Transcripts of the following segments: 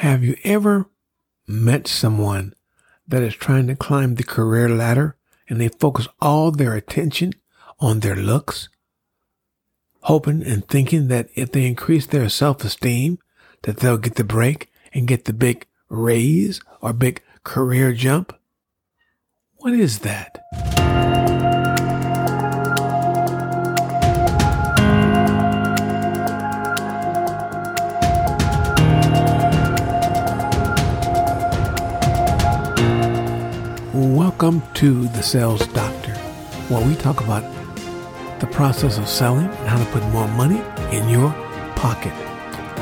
Have you ever met someone that is trying to climb the career ladder and they focus all their attention on their looks, hoping and thinking that if they increase their self-esteem, that they'll get the break and get the big raise or big career jump? What is that? Welcome to the Sales Doctor, where we talk about the process of selling and how to put more money in your pocket.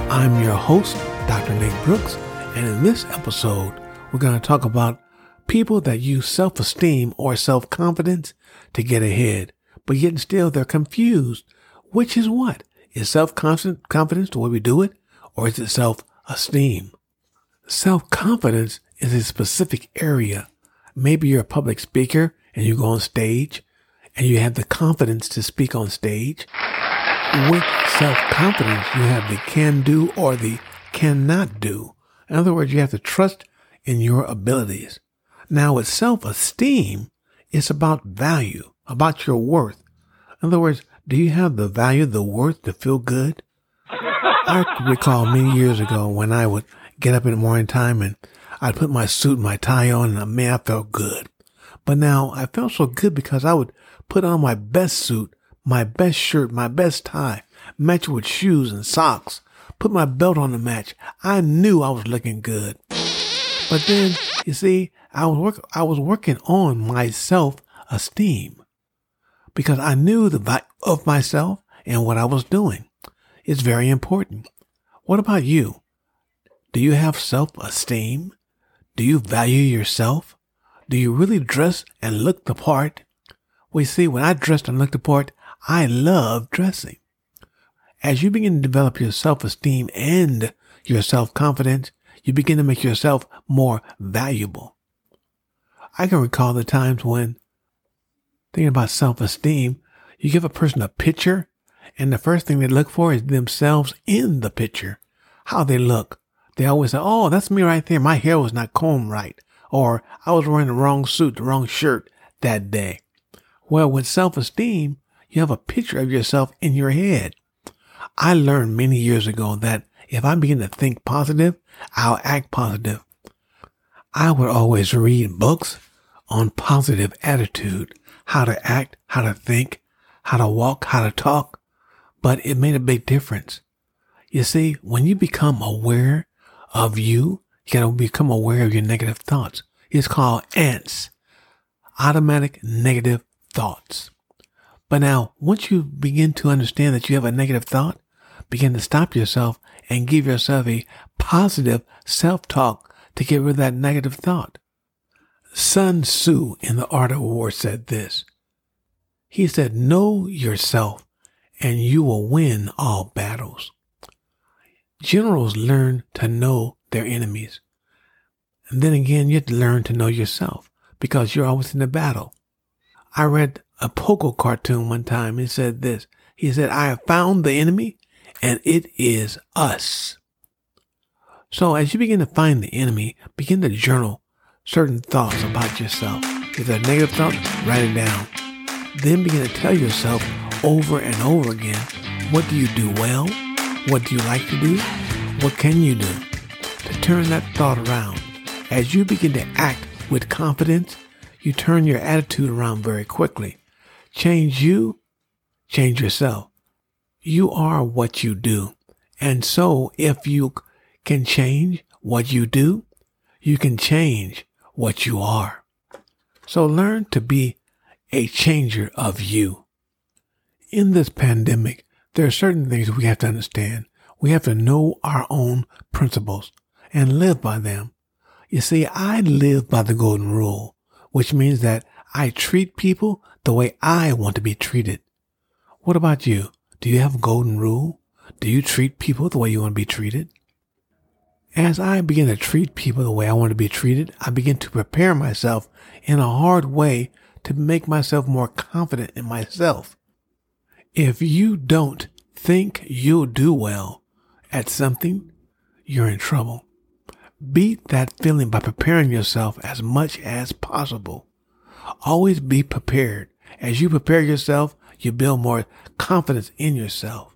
I'm your host, Dr. Nate Brooks, and in this episode, we're going to talk about people that use self esteem or self confidence to get ahead, but yet still they're confused. Which is what? Is self confidence the way we do it, or is it self esteem? Self confidence is a specific area maybe you're a public speaker and you go on stage and you have the confidence to speak on stage. With self confidence, you have the can do or the cannot do. In other words, you have to trust in your abilities. Now, with self esteem, it's about value, about your worth. In other words, do you have the value, the worth to feel good? I recall many years ago when I would get up in the morning time and I'd put my suit and my tie on and man, I felt good. But now I felt so good because I would put on my best suit, my best shirt, my best tie, match it with shoes and socks, put my belt on the match. I knew I was looking good. But then, you see, I was work, I was working on my self-esteem because I knew the value of myself and what I was doing. It's very important. What about you? Do you have self-esteem? Do you value yourself? Do you really dress and look the part? Well, see, when I dressed and looked the part, I love dressing. As you begin to develop your self-esteem and your self-confidence, you begin to make yourself more valuable. I can recall the times when, thinking about self-esteem, you give a person a picture and the first thing they look for is themselves in the picture, how they look, they always say, Oh, that's me right there. My hair was not combed right. Or I was wearing the wrong suit, the wrong shirt that day. Well, with self-esteem, you have a picture of yourself in your head. I learned many years ago that if I begin to think positive, I'll act positive. I would always read books on positive attitude, how to act, how to think, how to walk, how to talk, but it made a big difference. You see, when you become aware of you. You got to become aware of your negative thoughts. It's called ants, automatic negative thoughts. But now, once you begin to understand that you have a negative thought, begin to stop yourself and give yourself a positive self-talk to get rid of that negative thought. Sun Tzu in The Art of War said this. He said, know yourself and you will win all battles. Generals learn to know their enemies. And then again, you have to learn to know yourself because you're always in the battle. I read a Pogo cartoon one time. It said this. He said, I have found the enemy and it is us. So as you begin to find the enemy, begin to journal certain thoughts about yourself. If they're negative thoughts, write it down. Then begin to tell yourself over and over again, what do you do well? What do you like to do? What can you do? To turn that thought around. As you begin to act with confidence, you turn your attitude around very quickly. Change you, change yourself. You are what you do. And so if you can change what you do, you can change what you are. So learn to be a changer of you. In this pandemic, there are certain things we have to understand. We have to know our own principles and live by them. You see, I live by the golden rule, which means that I treat people the way I want to be treated. What about you? Do you have a golden rule? Do you treat people the way you want to be treated? As I begin to treat people the way I want to be treated, I begin to prepare myself in a hard way to make myself more confident in myself. If you don't think you'll do well at something, you're in trouble. Beat that feeling by preparing yourself as much as possible. Always be prepared. As you prepare yourself, you build more confidence in yourself.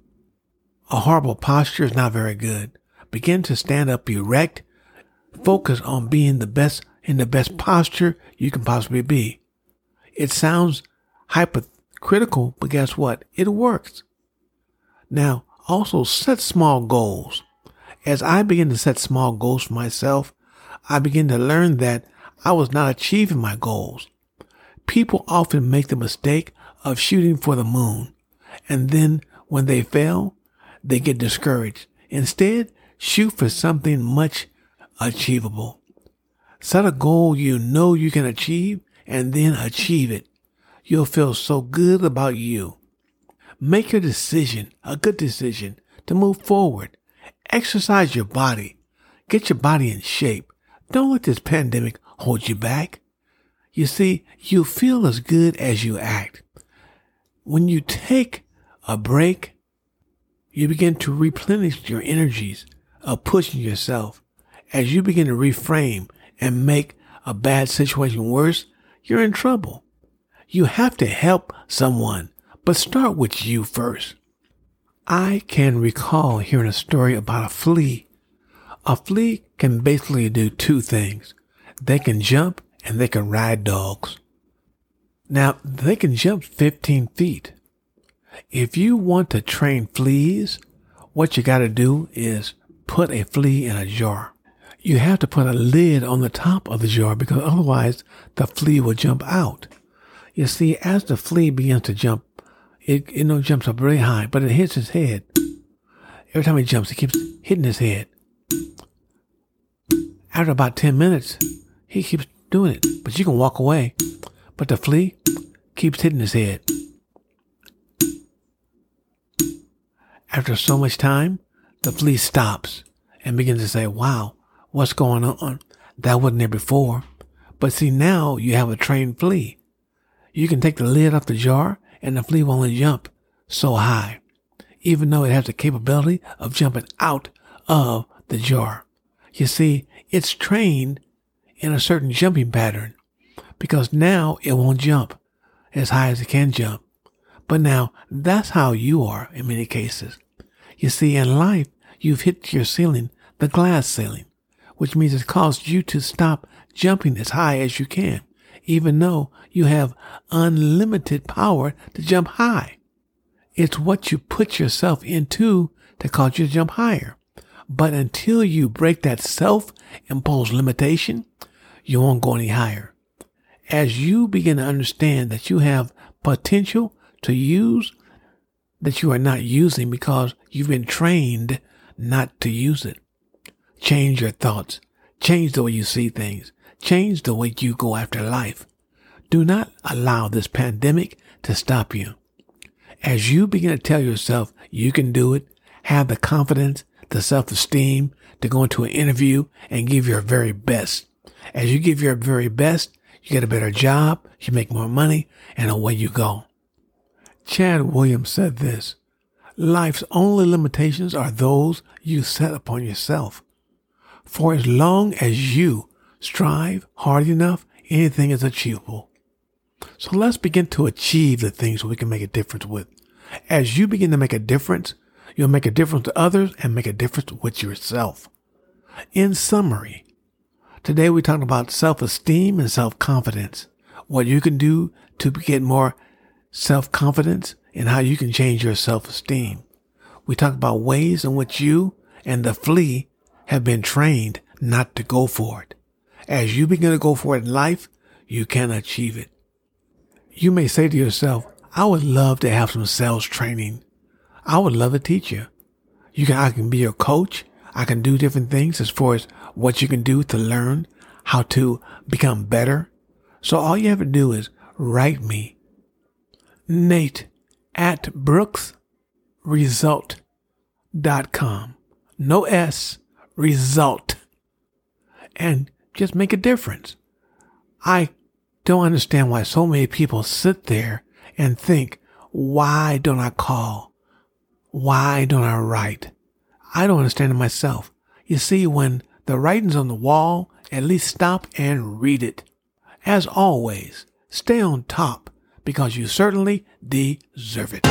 A horrible posture is not very good. Begin to stand up erect. Focus on being the best in the best posture you can possibly be. It sounds hypocritical, but guess what? It works. Now, also set small goals. As I begin to set small goals for myself, I begin to learn that I was not achieving my goals. People often make the mistake of shooting for the moon, and then when they fail, they get discouraged. Instead, shoot for something much achievable. Set a goal you know you can achieve and then achieve it. You'll feel so good about you. Make your decision a good decision to move forward. Exercise your body. Get your body in shape. Don't let this pandemic hold you back. You see, you feel as good as you act. When you take a break, you begin to replenish your energies of pushing yourself. As you begin to reframe and make a bad situation worse, you're in trouble. You have to help someone, but start with you first. I can recall hearing a story about a flea. A flea can basically do two things. They can jump and they can ride dogs. Now, they can jump 15 feet. If you want to train fleas, what you got to do is put a flea in a jar. You have to put a lid on the top of the jar because otherwise the flea will jump out. You see, as the flea begins to jump, it you know jumps up really high, but it hits his head. Every time he jumps, it keeps hitting his head. After about 10 minutes, he keeps doing it, but you can walk away. But the flea keeps hitting his head. After so much time, the flea stops and begins to say, wow, what's going on? That wasn't there before. But see, now you have a trained flea. You can take the lid off the jar and the flea will only jump so high, even though it has the capability of jumping out of the jar. You see, it's trained in a certain jumping pattern because now it won't jump as high as it can jump. But now that's how you are in many cases. You see, in life, you've hit your ceiling, the glass ceiling, which means it's caused you to stop jumping as high as you can, even though you have unlimited power to jump high. It's what you put yourself into that causes you to jump higher. But until you break that self-imposed limitation, you won't go any higher. As you begin to understand that you have potential to use that you are not using because you've been trained not to use it. Change your thoughts. Change the way you see things. Change the way you go after life. Do not allow this pandemic to stop you. As you begin to tell yourself you can do it, have the confidence, the self-esteem to go into an interview and give your very best. As you give your very best, you get a better job, you make more money, and away you go. Chad Williams said this Life's only limitations are those you set upon yourself. For as long as you strive hard enough, anything is achievable. So let's begin to achieve the things we can make a difference with. As you begin to make a difference, you'll make a difference to others and make a difference with yourself. In summary, today we talked about self-esteem and self-confidence. What you can do to get more self-confidence and how you can change your self-esteem. We talk about ways in which you and the flea have been trained not to go for it. As you begin to go for it in life, you can achieve it. You may say to yourself, I would love to have some sales training. I would love to teach you. You can, I can be your coach. I can do different things as far as what you can do to learn how to become better. So all you have to do is write me Nate at brooksresult.com. No S, result. And just make a difference. I don't understand why so many people sit there and think, why don't I call? Why don't I write? I don't understand it myself. You see, when The writing's on the wall. At least stop and read it. As always, stay on top because you certainly deserve it.